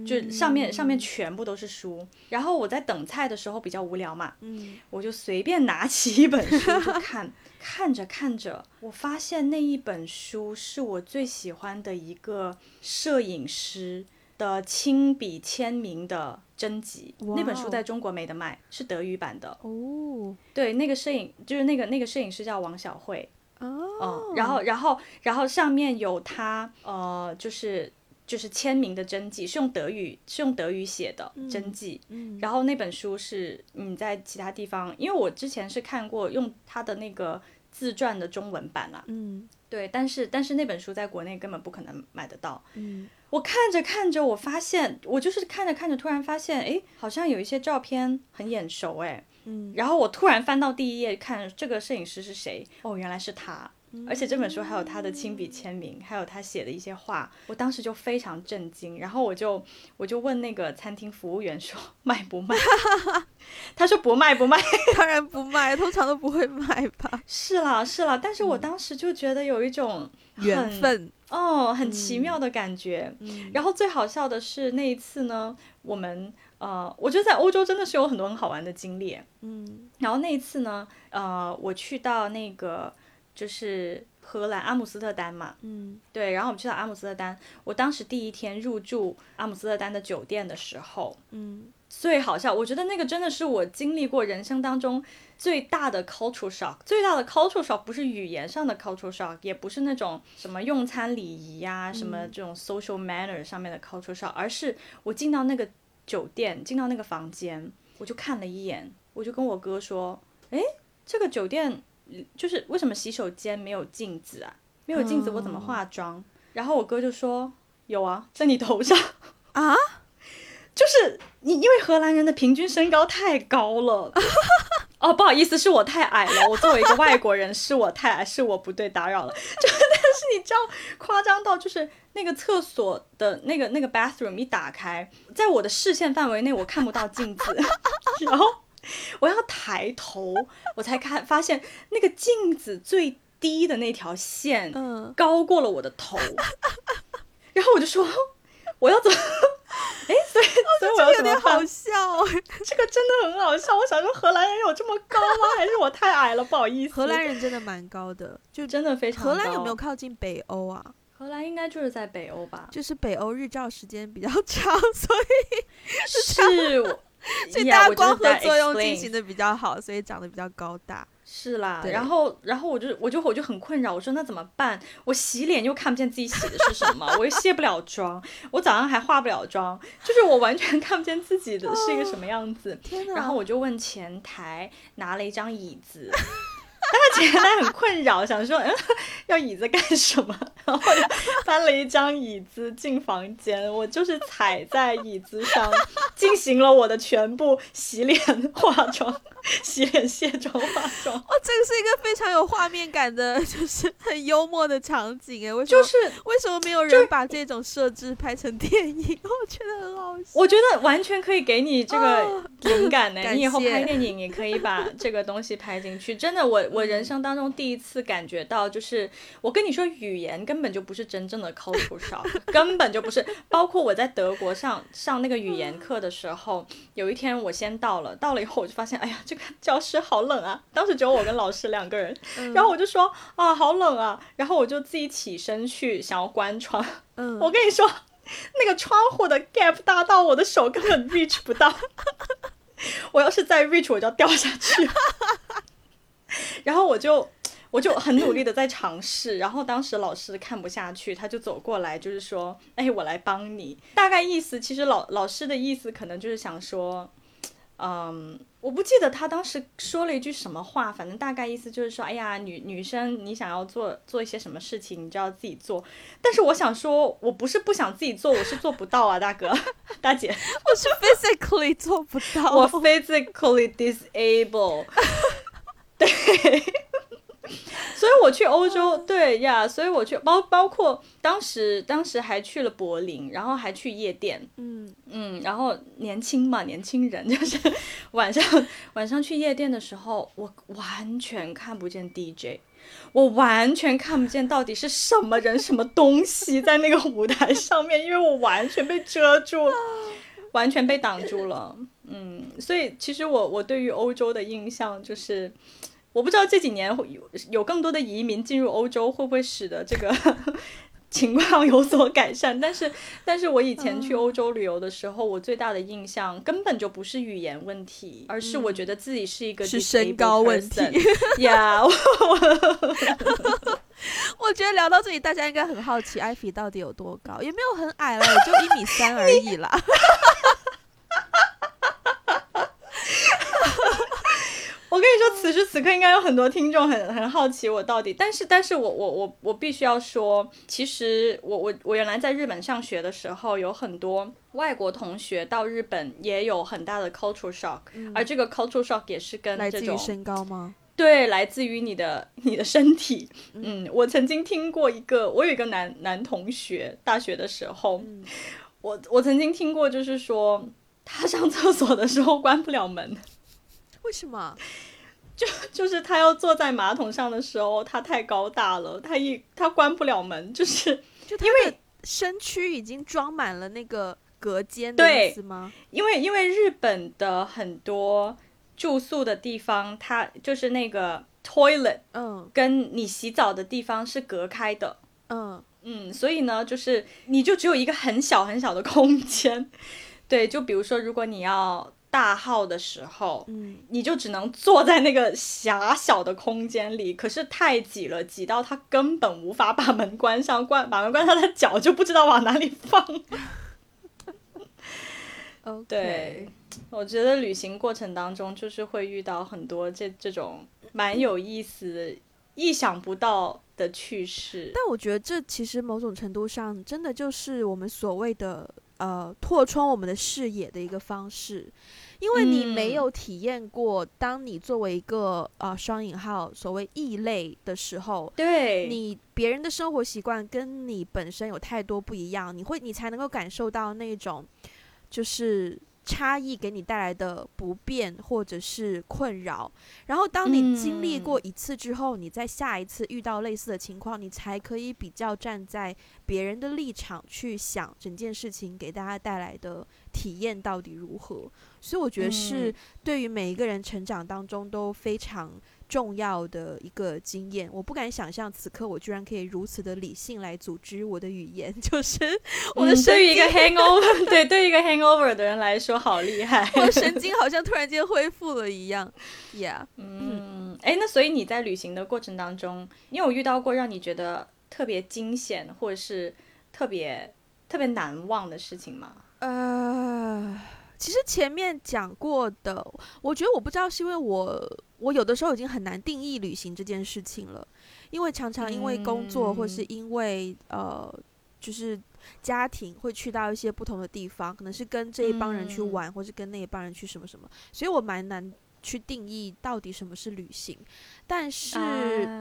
就上面上嗯面全部都是书。然后我在等菜的时候比较无聊嘛，嗯我就随便拿起一本书就 看，看着看着，我发现那一本书是我最喜欢的一个摄影师的亲笔签名的真集。那本书在中国没得卖，是德语版的。哦对，那个摄影就是那个那个摄影师叫王小慧，哦嗯，，然后然后然后上面有他呃，就是就是签名的真迹，是用德语是用德语写的真迹。嗯然后那本书是你在其他地方，因为我之前是看过用他的那个自传的中文版啦、嗯对，但是但是那本书在国内根本不可能买得到。嗯我看着看着，我发现我就是看着看着，突然发现，哎，好像有一些照片很眼熟，哎，嗯，然后我突然翻到第一页，看这个摄影师是谁？哦，原来是他。而且这本书还有他的亲笔签名，还有他写的一些话，我当时就非常震惊。然后我就我就问那个餐厅服务员说卖不卖？他说不卖不卖。当然不卖，通常都不会卖吧？是啦是啦，但是我当时就觉得有一种缘分，哦，很奇妙的感觉。嗯然后最好笑的是那一次呢，我们呃，我觉得在欧洲真的是有很多很好玩的经历。嗯然后那一次呢，呃，我去到那个就是荷兰阿姆斯特丹嘛，嗯。对，然后我们去到阿姆斯特丹，我当时第一天入住阿姆斯特丹的酒店的时候，嗯。最好笑，我觉得那个真的是我经历过人生当中最大的 cultural shock。最大的 cultural shock 不是语言上的 cultural shock，也不是那种什么用餐礼仪呀、什么这种 social manner 上面的 cultural shock，而是我进到那个酒店，进到那个房间，我就看了一眼，我就跟我哥说：“诶，这个酒店就是为什么洗手间没有镜子啊？没有镜子我怎么化妆？”然后我哥就说：“有啊，在你头上。”啊，就是你，因为荷兰人的平均身高太高了。哦，不好意思，是我太矮了。我作为一个外国人，是我太矮，是我不对，打扰了。就但是你知道，夸张到就是那个厕所的那个那个 bathroom 一打开，在我的视线范围内，我看不到镜子，然后我要抬头，我才看发现那个镜子最低的那条线嗯，高过了我的头，然后我就说我要怎么？哎，所以所以我要有点好？笑欸。这个真的很好笑。我想说，荷兰人有这么高吗？还是我太矮了？不好意思。荷兰人真的蛮高的，就 真的非常高。荷兰有没有靠近北欧啊？荷兰应该就是在北欧吧？就是北欧日照时间比较 长，所以是，我 所以大家光合作用进行的比较好，所以长得比较高大。是啦，然后然后我就我就我就很困扰，我说那怎么办？我洗脸又看不见自己洗的是什么，我又卸不了妆，我早上还化不了妆，就是我完全看不见自己的是一个什么样子。然后我就问前台拿了一张椅子，但是前台很困扰，想说嗯 要椅子干什么？然后就搬了一张椅子进房间，我就是踩在椅子上进行了我的全部洗脸、化妆、洗脸、卸妆、化妆。哦，这个是一个非常有画面感的，就是很幽默的场景哎。为什么？就是为什么没有人把这种设置拍成电影？我觉得很好笑。我觉得完全可以给你这个哦灵感呢、感你以后拍电影也可以把这个东西拍进去。真的，我我人生当中第一次感觉到，就是我跟你说，语言根本就不是真正的 cultural shock，根本就不是。包括我在德国上上那个语言课的时候，有一天我先到了，到了以后我就发现，哎呀，这个教室好冷啊！当时只有我跟老师两个人，嗯然后我就说啊，好冷啊，然后我就自己起身去想要关窗。嗯，我跟你说，那个窗户的 gap 大到我的手根本 reach 不到，我要是再 reach 我就要掉下去。然后我就我就很努力的在尝试，然后当时老师看不下去，他就走过来，就是说，哎，我来帮你。大概意思，其实老老师的意思可能就是想说，嗯。我不记得他当时说了一句什么话，反正大概意思就是说，哎呀，女女生你想要做做一些什么事情，你就要自己做。但是我想说，我不是不想自己做，我是做不到啊，大哥 大姐，我是 physically 做不到，我 physically disable，对。所以我去欧洲，对呀，所以我去包包括当时当时还去了柏林，然后还去夜店，嗯。嗯，然后年轻嘛，年轻人 就是晚上晚上去夜店的时候，我完全看不见 DJ，我完全看不见到底是什么人什么东西在那个舞台上面，因为我完全被遮住了，完全被挡住了，嗯，所以其实我我对于欧洲的印象就是。我不知道这几年会有有更多的移民进入欧洲，会不会使得这个 情况有所改善？但是，但是我以前去欧洲旅游的时候，我最大的印象根本就不是语言问题，而是我觉得自己是一个是身高问题。呀，我觉得聊到这里，大家应该很好奇，艾菲到底有多高？也没有很矮了，也就一米三而已啦。此时此刻应该有很多听众很很好奇我到底，但是但是我我我我必须要说，其实我我我原来在日本上学的时候，有很多外国同学到日本也有很大的 cultural shock，而这个 cultural shock 也是跟来自于身高吗？对，来自于你的 你的身体。嗯，我曾经听过一个，我有一个男男同学，大学的时候，我我曾经听过，就是说他上厕所的时候关不了门。为什么？就 就是他要坐在马桶上的时候，他太高大了，他一他关不了门，就是 就因为身躯已经装满了那个隔间的意思吗？因为因为日本的很多住宿的地方，它就是那个 toilet，嗯，跟你洗澡的地方是隔开的，嗯嗯，所以呢，就是你就只有一个很小很小的空间，对，就比如说如果你要。大号的时候，嗯，你就只能坐在那个狭小的空间里，可是太挤了，挤到他根本无法把门关上，关把门关上，他脚就不知道往哪里放。对，我觉得旅行过程当中就是会遇到很多这这种蛮有意思、意想不到的趣事。但我觉得这其实某种程度上真的就是我们所谓的。呃，拓充我们的视野的一个方式，因为你没有体验过，当你作为一个呃双引号所谓异类的时候，对你别人的生活习惯跟你本身有太多不一样，你会你才能够感受到那种就是。差异给你带来的不便或者是困扰，然后当你经历过一次之后，你在下一次遇到类似的情况，你才可以比较站在别人的立场去想整件事情给大家带来的体验到底如何。所以我觉得是对于每一个人成长当中都非常。重要的一个经验，我不敢想象此刻我居然可以如此的理性来组织我的语言，就是我的对于一个 hangover，对，对于一个 hangover 的人来说，好厉害，我 神经好像突然间恢复了一样，Yeah，嗯，哎，那所以你在旅行的过程当中，你有遇到过让你觉得特别惊险或者是特别特别难忘的事情吗？呃。其实前面讲过的，我觉得我不知道是因为我我有的时候已经很难定义旅行这件事情了，因为常常因为工作或是因为呃，就是家庭会去到一些不同的地方，可能是跟这一帮人去玩，或是跟那一帮人去什么什么，所以我蛮难去定义到底什么是旅行。但是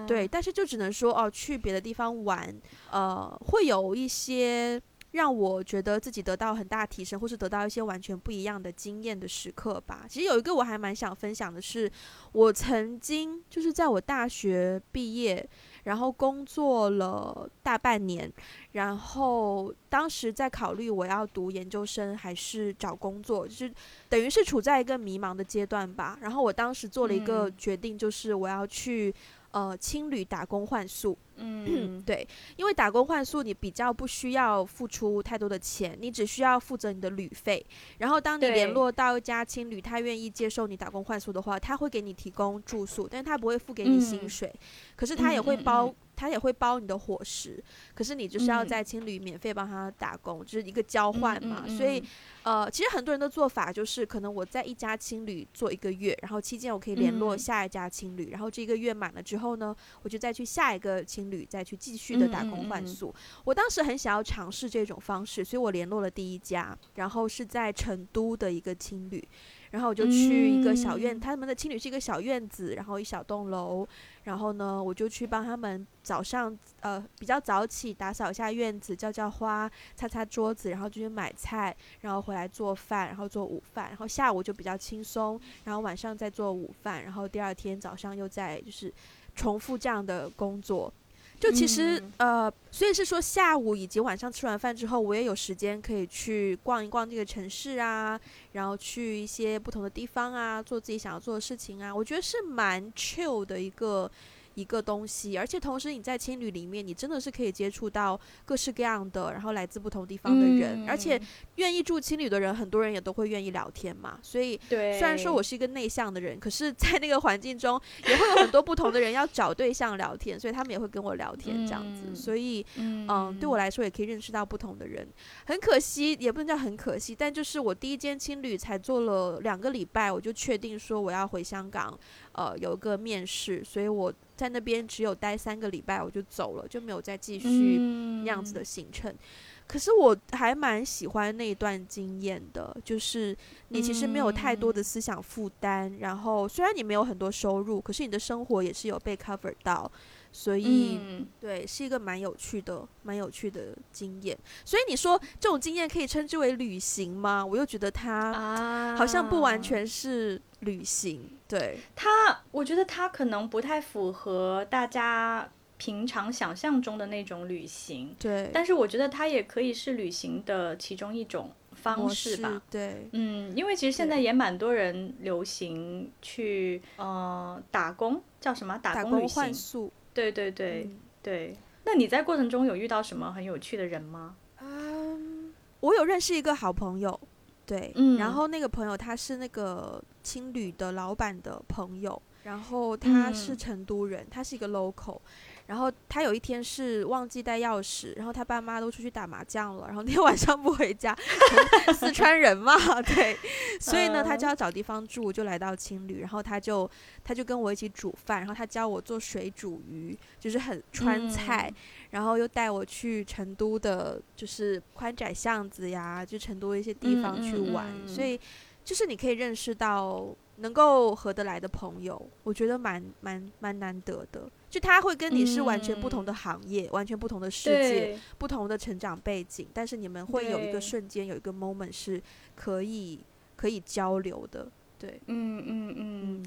对，但是就只能说哦，去别的地方玩，呃，会有一些。让我觉得自己得到很大提升，或是得到一些完全不一样的经验的时刻吧。其实有一个我还蛮想分享的是，我曾经就是在我大学毕业，然后工作了大半年，然后当时在考虑我要读研究生还是找工作，就是等于是处在一个迷茫的阶段吧。然后我当时做了一个决定，就是我要去。呃青旅打工换宿。嗯，对，因为打工换宿你比较不需要付出太多的钱，你只需要负责你的旅费。然后当你联络到一家青旅，他愿意接受你打工换宿的话，他会给你提供住宿，但是他不会付给你薪嗯水，可是他也会包。嗯他也会包你的伙食，可是你就是要嗯在青旅免费帮他打工，就是一个交换嘛。嗯嗯所以嗯呃，其实很多人的做法就是，可能我在一家青旅做一个月，然后期间我可以联络嗯下一家青旅，然后这个月满了之后呢，我就再去下一个青旅，再去继续的打工换宿。我当时很想要尝试这种方式，所以我联络了第一家，然后是在成都的一个青旅，然后我就去一个小院，嗯他们的青旅是一个小院子，然后一小栋楼，然后呢，我就去帮他们早上呃比较早起打扫一下院子，浇浇花，擦擦桌子，然后就去买菜，然后回来做饭，然后做午饭，然后下午就比较轻松，然后晚上再做午饭，然后第二天早上又在就是重复这样的工作。就其实、呃，所以是说下午以及晚上吃完饭之后，我也有时间可以去逛一逛这个城市啊，然后去一些不同的地方啊，做自己想要做的事情啊。我觉得是蛮 chill 的一个一个东西，而且同时你在青旅里面，你真的是可以接触到各式各样的，然后来自不同地方的人，而且嗯愿意住青旅的人，很多人也都会愿意聊天嘛。所以对，虽然说我是一个内向的人，可是，在那个环境中，也会有很多不同的人要找对象聊天，所以他们也会跟我聊天这样子。嗯所以，嗯嗯，对我来说也可以认识到不同的人。很可惜，也不能叫很可惜，但就是我第一间青旅才做了两个礼拜，我就确定说我要回香港，呃，有一个面试，所以我在那边只有待三个礼拜，我就走了，就没有再继续嗯那样子的行程。可是我还蛮喜欢那一段经验的，就是你其实没有太多的思想负担，然后虽然你没有很多收入，可是你的生活也是有被 cover 到，所以、嗯对，是一个蛮有趣的、蛮有趣的经验。所以你说这种经验可以称之为旅行吗？我又觉得它啊，好像不完全是旅行，对，它，我觉得它可能不太符合大家平常想象中的那种旅行，对，但是我觉得它也可以是旅行的其中一种方式吧。对，嗯，因为其实现在也蛮多人流行去呃打工，叫什么打打工工旅行？换宿，对对对、嗯对。那你在过程中有遇到什么很有趣的人吗？嗯，我有认识一个好朋友，对，嗯然后那个朋友他是那个青旅的老板的朋友，然后他是嗯成都人，他是一个 local，然后他有一天是忘记带钥匙，然后他爸妈都出去打麻将了，然后那天晚上不回家，四川人嘛，对，所以呢，他嗯就要找地方住，就来到青旅，然后他就他就跟我一起煮饭，然后他教我做水煮鱼，就是很川菜，嗯。然后又带我去成都的，就是宽窄巷子呀，就成都的一些地方去玩，嗯嗯嗯。所以就是你可以认识到能够合得来的朋友，我觉得蛮蛮蛮难得的。就他会跟你是完全不同的行业，完全不同的世界，不同的成长背景，但是你们会有一个瞬间，有一个 moment 是可以可以交流的。对，嗯嗯嗯。嗯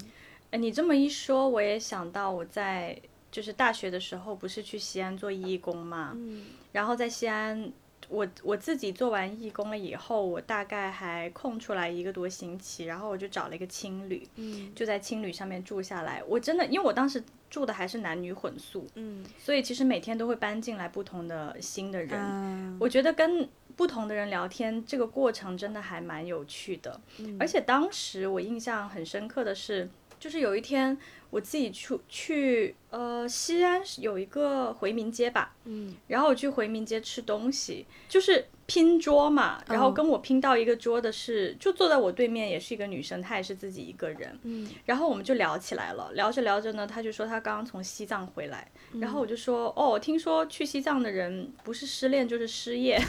哎，你这么一说，我也想到我在就是大学的时候，不是去西安做义工嘛，嗯然后在西安，我我自己做完义工了以后，我大概还空出来一个多星期，然后我就找了一个青旅，嗯就在青旅上面住下来。我真的，因为我当时住的还是男女混宿，嗯，所以其实每天都会搬进来不同的新的人。啊我觉得跟不同的人聊天，这个过程真的还蛮有趣的。嗯而且当时我印象很深刻的是，就是有一天我自己去去呃西安有一个回民街吧，嗯。然后我去回民街吃东西，就是拼桌嘛，然后哦跟我拼到一个桌的是，就坐在我对面也是一个女生，她也是自己一个人，嗯。然后我们就聊起来了，聊着聊着呢，她就说她刚刚从西藏回来，然后我就说哦，听说去西藏的人不是失恋就是失业。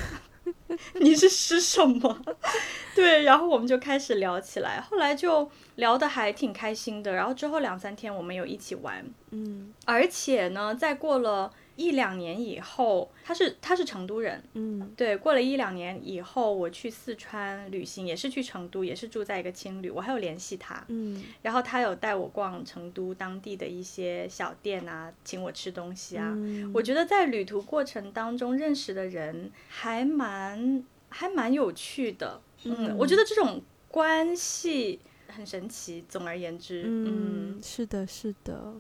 你是吃什么？对，然后我们就开始聊起来，后来就聊得还挺开心的。然后之后两三天我们有一起玩，嗯而且呢，在过了一两年以后，他是他是成都人，嗯。对，过了一两年以后，我去四川旅行，也是去成都，也是住在一个青旅，我还有联系他，嗯。然后他有带我逛成都当地的一些小店啊，请我吃东西啊。嗯。我觉得在旅途过程当中认识的人还蛮还蛮有趣的，嗯，我觉得这种关系很神奇。总而言之，嗯嗯，是的，是的。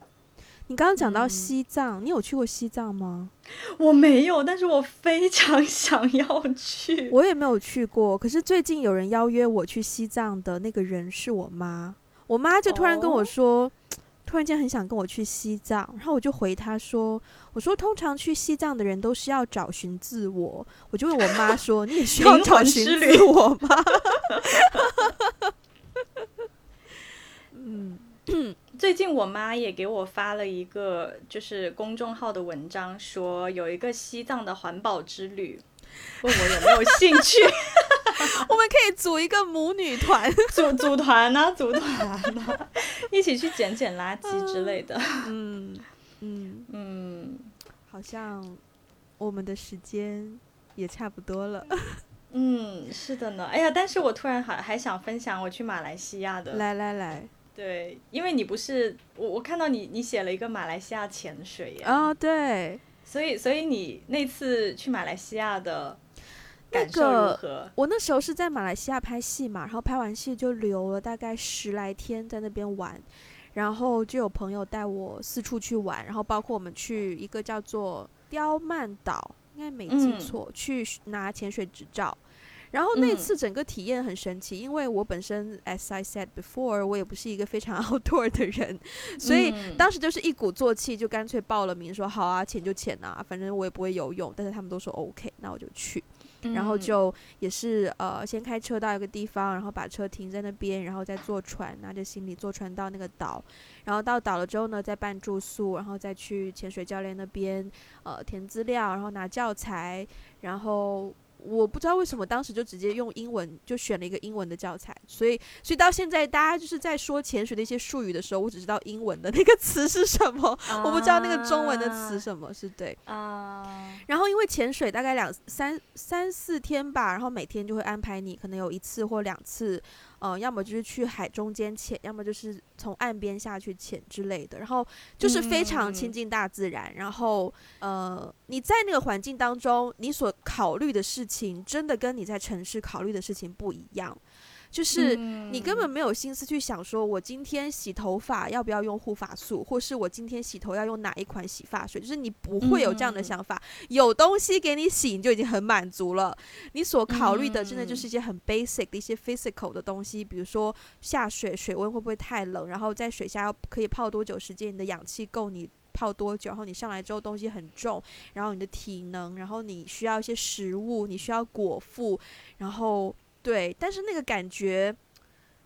你刚刚讲到嗯西藏，你有去过西藏吗？我没有，但是我非常想要去。我也没有去过，可是最近有人邀约我去西藏的那个人是我妈，我妈就突然跟我哦说。突然间很想跟我去西藏，然后我就回她说：“我说通常去西藏的人都是要找寻自我。”我就问我妈说：“你也需要找寻自我吗？” 嗯，最近我妈也给我发了一个就是公众号的文章，说有一个西藏的环保之旅，问我有没有兴趣 我们可以组一个母女团。组组团呢、组团呢、一起去捡捡垃圾之类的。嗯嗯，嗯好像我们的时间也差不多了。嗯，是的呢。哎呀，但是我突然还还想分享我去马来西亚的。来来来，对，因为你不是我，我看到你你写了一个马来西亚潜水呀，哦，对，所以所以你那次去马来西亚的感受那个？我那时候是在马来西亚拍戏嘛，然后拍完戏就留了大概十来天在那边玩，然后就有朋友带我四处去玩，然后包括我们去一个叫做刁曼岛，应该没记嗯错，去拿潜水执照。然后那嗯次整个体验很神奇，因为我本身，as I said before，我也不是一个非常 outdoor 的人，所以嗯当时就是一鼓作气，就干脆报了名，说好啊，潜就潜啊，反正我也不会游泳，但是他们都说 OK，那我就去。然后嗯就也是呃，先开车到一个地方，然后把车停在那边，然后再坐船，拿着行李坐船到那个岛，然后到岛了之后呢，再办住宿，然后再去潜水教练那边呃填资料，然后拿教材，然后。我不知道为什么当时就直接用英文就选了一个英文的教材，所以所以到现在大家就是在说潜水的一些术语的时候，我只知道英文的那个词是什么，我不知道那个中文的词什么是对。啊，然后因为潜水大概两三三四天吧，然后每天就会安排你可能有一次或两次，呃，要么就是去海中间潜，要么就是从岸边下去潜之类的。然后就是非常亲嗯近大自然，然后呃，你在那个环境当中，你所考虑的事情真的跟你在城市考虑的事情不一样，就是。你根本没有心思去想，说我今天洗头发要不要用护发素，或是我今天洗头要用哪一款洗发水，就是你不会有这样的嗯想法。有东西给你洗，你就已经很满足了。你所考虑的，真的就是一些很 basic 的一些 physical 的东西，比如说下水水温会不会太冷，然后在水下要可以泡多久时间，你的氧气够你。泡多久？然后你上来之后东西很重，然后你的体能，然后你需要一些食物，你需要果腹，然后对，但是那个感觉，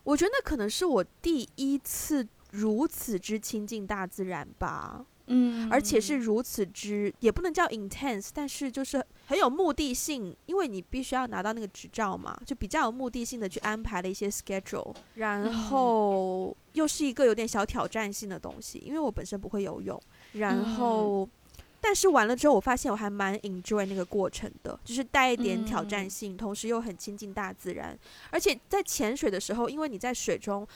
我觉得那可能是我第一次如此之亲近大自然吧，嗯，而且是如此之，也不能叫 intense，但是就是很有目的性，因为你必须要拿到那个执照嘛，就比较有目的性的去安排了一些 schedule，然嗯。后又是一个有点小挑战性的东西，因为我本身不会游泳，然嗯。后。但是完了之后，我发现我还蛮 enjoy 那个过程的，就是带一点挑战嗯性，同时又很亲近大自然。而且在潜水的时候，因为你在水中，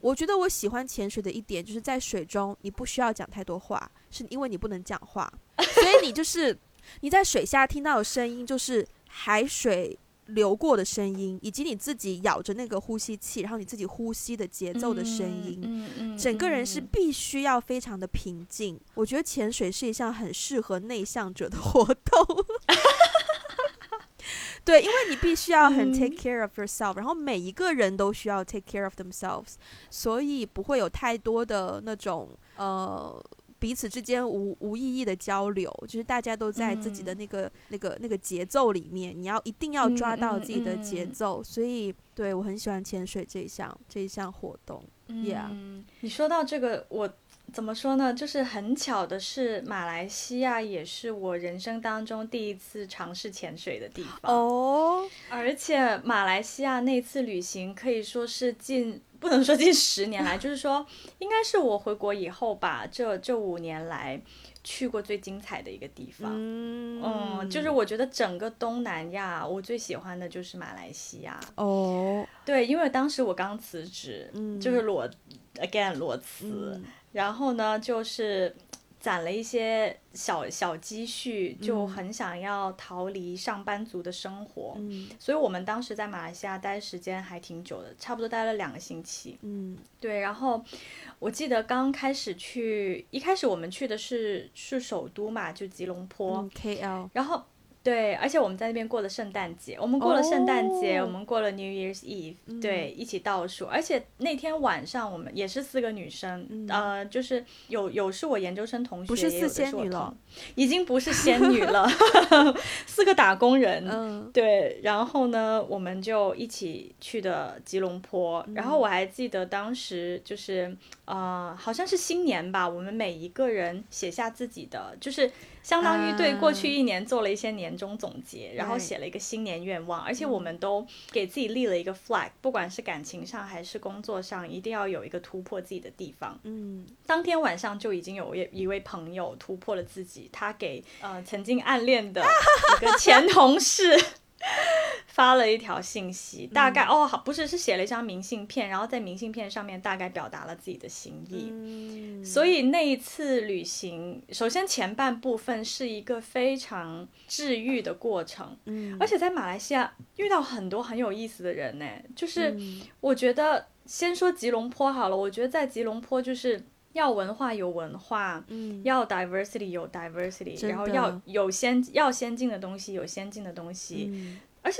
我觉得我喜欢潜水的一点就是在水中你不需要讲太多话，是因为你不能讲话，所以你就是 你在水下听到的声音就是海水流过的声音，以及你自己咬着那个呼吸器，然后你自己呼吸的节奏的声音。嗯嗯，整个人是嗯必须要非常的平静。我觉得潜水是一项很适合内向者的活动。对，因为你必须要很 take 嗯 care of yourself，、然后每一个人都需要 take care of themselves，所以不会有太多的那种呃彼此之间无无意义的交流，就是大家都在自己的嗯那个、那个那个节奏里面，你要一定要抓嗯到嗯自己的节嗯奏，所以对我很喜欢潜水这一项这一项活动。Yeah 嗯，你说到这个，我怎么说呢？就是很巧的是，马来西亚也是我人生当中第一次尝试潜水的地方。哦，而且马来西亚那次旅行可以说是近不能说近十年来，就是说应该是我回国以后吧，这这五年来去过最精彩的一个地方。嗯嗯，就是我觉得整个东南亚，我最喜欢的就是马来西亚。哦，对，因为当时我刚辞职，嗯就是裸 again 裸辞，嗯然后呢，就是攒了一些小小积蓄，就很想要逃离上班族的生活。嗯所以我们当时在马来西亚待时间还挺久的，差不多待了两个星期。嗯对，然后我记得刚开始去，一开始我们去的是是首都嘛，就吉隆坡，嗯，KL，然后对，而且我们在那边过了圣诞节，我们过了圣诞节，哦。我们过了 New Year's Eve，、对，一起倒数，而且那天晚上我们也是四个女生，呃，就是有有是我研究生同学，不是仙女了已经不是仙女了，四个打工人，嗯。对，然后呢，我们就一起去的吉隆坡。然嗯后我还记得当时就是，呃，好像是新年吧，我们每一个人写下自己的，就是相当于对过去一年做了一些年终总结，然后写了一个新年愿望，而且我们都给自己立了一个 flag，不管是感情上还是工作上，一定要有一个突破自己的地方。嗯。当天晚上就已经有一一位朋友突破了自己，他给呃曾经暗恋的一个前同事 发了一条信息，大概、哦好不是是写了一张明信片，然后在明信片上面大概表达了自己的心意。嗯，所以那一次旅行，首先前半部分是一个非常治愈的过程，嗯而且在马来西亚遇到很多很有意思的人呢，就是。嗯我觉得先说吉隆坡好了，我觉得在吉隆坡就是要文化有文化，嗯。要 diversity 有 diversity，然后要有先要先进的东西有先进的东西，嗯。而且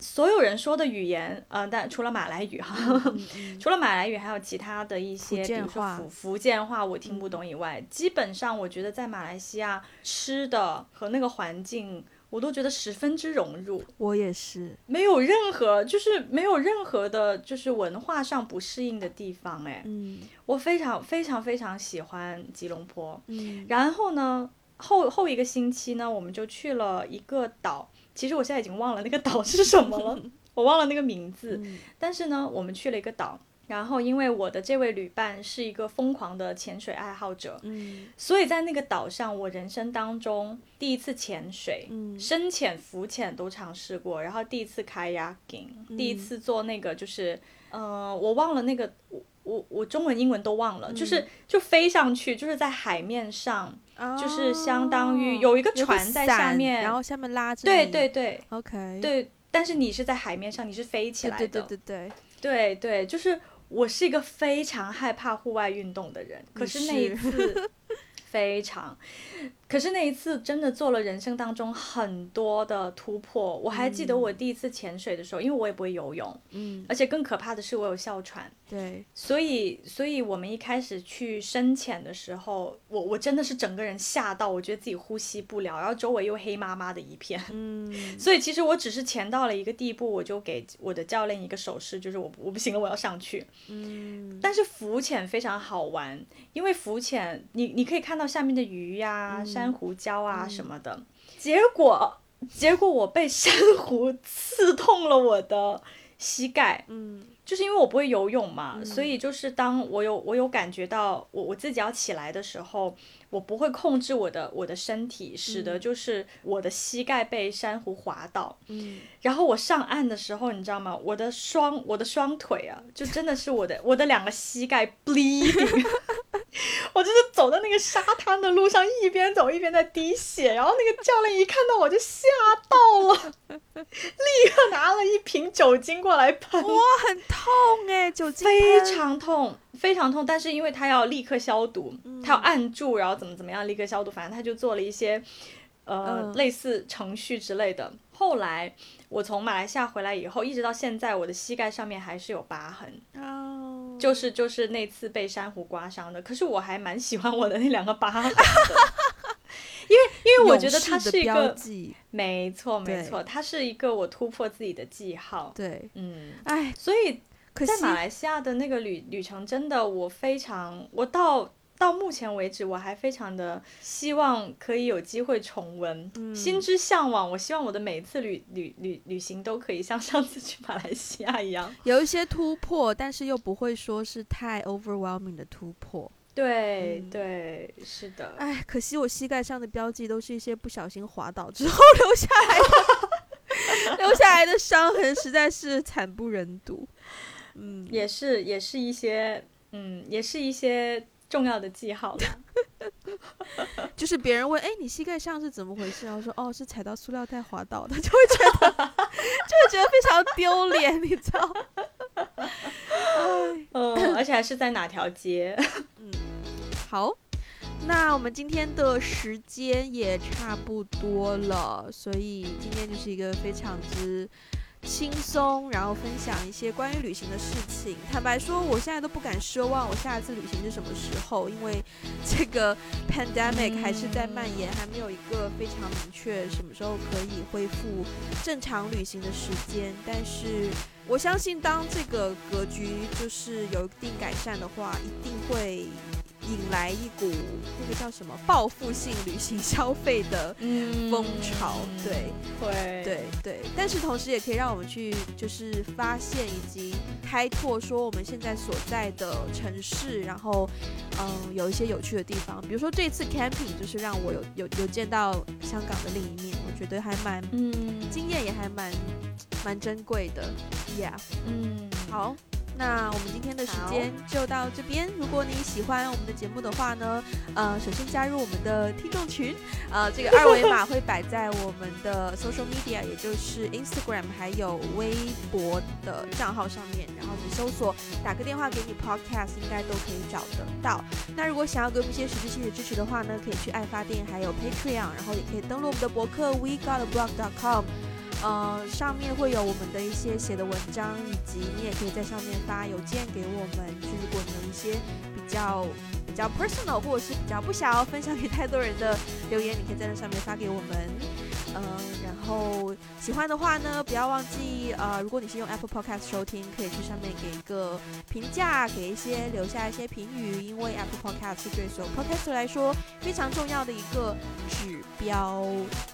所有人说的语言，呃，但除了马来语哈，除了马来语，还有其他的一些，比如说福福建话我听不懂以外，基本上我觉得在马来西亚吃的和那个环境。我都觉得十分之融入，我也是，没有任何就是没有任何的，就是文化上不适应的地方。哎，嗯我非常非常非常喜欢吉隆坡。嗯然后呢，后后一个星期呢，我们就去了一个岛。其实我现在已经忘了那个岛是什么了，我忘了那个名字。嗯但是呢，我们去了一个岛。然后，因为我的这位旅伴是一个疯狂的潜水爱好者，嗯。所以在那个岛上，我人生当中第一次潜水，嗯。深潜、浮潜都尝试过，然后第一次 kayaking，、第一嗯次做那个就是，呃，我忘了那个，我我我中文、英文都忘嗯。了，就是就飞上去，就是在海面上，就是相当于哦有一个船在下面，然后下面拉着对对对，OK，对，但是你是在海面上，你是飞起来的，对对对对对，对对，就是我是一个非常害怕户外运动的人，可是那一次 非常，可是那一次真的做了人生当中很多的突破。我还记得我第一次潜水的时候，因为我也不会游泳，嗯而且更可怕的是我有哮喘，对，所以所以我们一开始去深潜的时候，我我真的是整个人吓到，我觉得自己呼吸不了，然后周围又黑麻麻的一片。嗯 所以其实我只是潜到了一个地步，我就给我的教练一个手势，就是我我不行了，我要上去。嗯但是浮潜非常好玩，因为浮潜你你可以看到下面的鱼呀、珊瑚礁啊什么的。结果结果我被珊瑚刺痛了我的膝盖，嗯就是因为我不会游泳嘛，所以就是当我有我有感觉到我我自己要起来的时候，我不会控制我的我的身体，使得就是我的膝盖被珊瑚划到。嗯然后我上岸的时候，你知道吗？我的双我的双腿啊，就真的是我的我的两个膝盖 bleeding，我就是走在那个沙滩的路上，一边走一边在滴血。然后那个教练一看到我就吓到了，立刻拿了一瓶酒精过来喷，哇，很痛哎，酒精非常痛，非常痛。但是因为他要立刻消毒，他要按住，然后怎么怎么样立刻消毒，反正他就做了一些呃、嗯类似程序之类的。后来我从马来西亚回来以后，一直到现在，我的膝盖上面还是有疤痕，哦，就是就是那次被珊瑚刮伤的。可是我还蛮喜欢我的那两个疤痕的。因为，因为我觉得它是一个，没错，没错，它是一个我突破自己的记号。对，嗯，哎，所以在马来西亚的那个旅旅程，真的我非常，我到到目前为止，我还非常的希望可以有机会重温，嗯心之向往。我希望我的每一次旅旅旅旅行都可以像 上次去马来西亚一样。有一些突破，但是又不会说是太 overwhelming 的突破。对、嗯对，是的。哎，可惜我膝盖上的标记都是一些不小心滑倒之后 留下来的，留下来的伤痕实在是惨不忍睹。嗯，也是也是一些嗯，也是一些重要的记号啦。就是别人问，哎，你膝盖上是怎么回事？然后说，哦，是踩到塑料袋滑倒的，就会觉得，就会觉得非常丢脸，你知道？嗯，而且还是在哪条街？嗯，好，那我们今天的时间也差不多了，所以今天就是一个非常之。轻松，然后分享一些关于旅行的事情。坦白说，我现在都不敢奢望我下一次旅行是什么时候，因为 这个 pandemic 还是在蔓延，还没有一个非常明确什么时候可以恢复正常旅行的时间。但是我相信，当这个格局就是有一定改善的话，一定会。引来一股那个叫什么报复性旅行消费的风潮，对，会，对对，但是同时也可以让我们去就是发现以及开拓说我们现在所在的城市，然后嗯有一些有趣的地方，比如说这次 camping 就是让我有有有见到香港的另一面，我觉得还蛮嗯经验也还蛮蛮珍贵的，Yeah，嗯，好。那我们今天的时间就到这边。如果你喜欢我们的节目的话呢，呃，首先加入我们的听众群，呃，这个二维码会摆在我们的 social media，也就是 Instagram 还有微博的账号上面。然后你搜索“打个电话给你 Podcast”，应该都可以找得到。那如果想要给我们一些实质性的支持的话呢，可以去爱发电，还有 Patreon，然后也可以登录我们的博客 WeGotAblog.com。呃，上面会有我们的一些写的文章，以及你也可以在上面发邮件给我们。就如果你有一些比较比较 personal，或者是比较不想要分享给太多人的留言，你可以在那上面发给我们。嗯，然后喜欢的话呢，不要忘记呃，如果你是用 Apple Podcast 收听，可以去上面给一个评价，给一些留下一些评语，因为 Apple Podcast 是对所有 Podcast 来说非常重要的一个指标。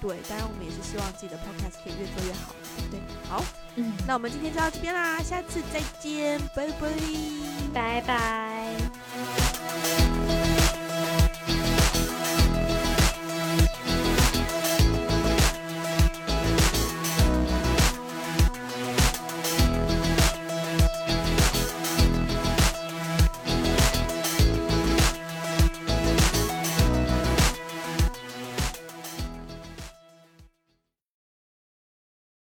对，当然我们也是希望自己的 Podcast 可以越做越好。对，好，嗯，那我们今天就到这边啦，下次再见，拜拜，拜拜。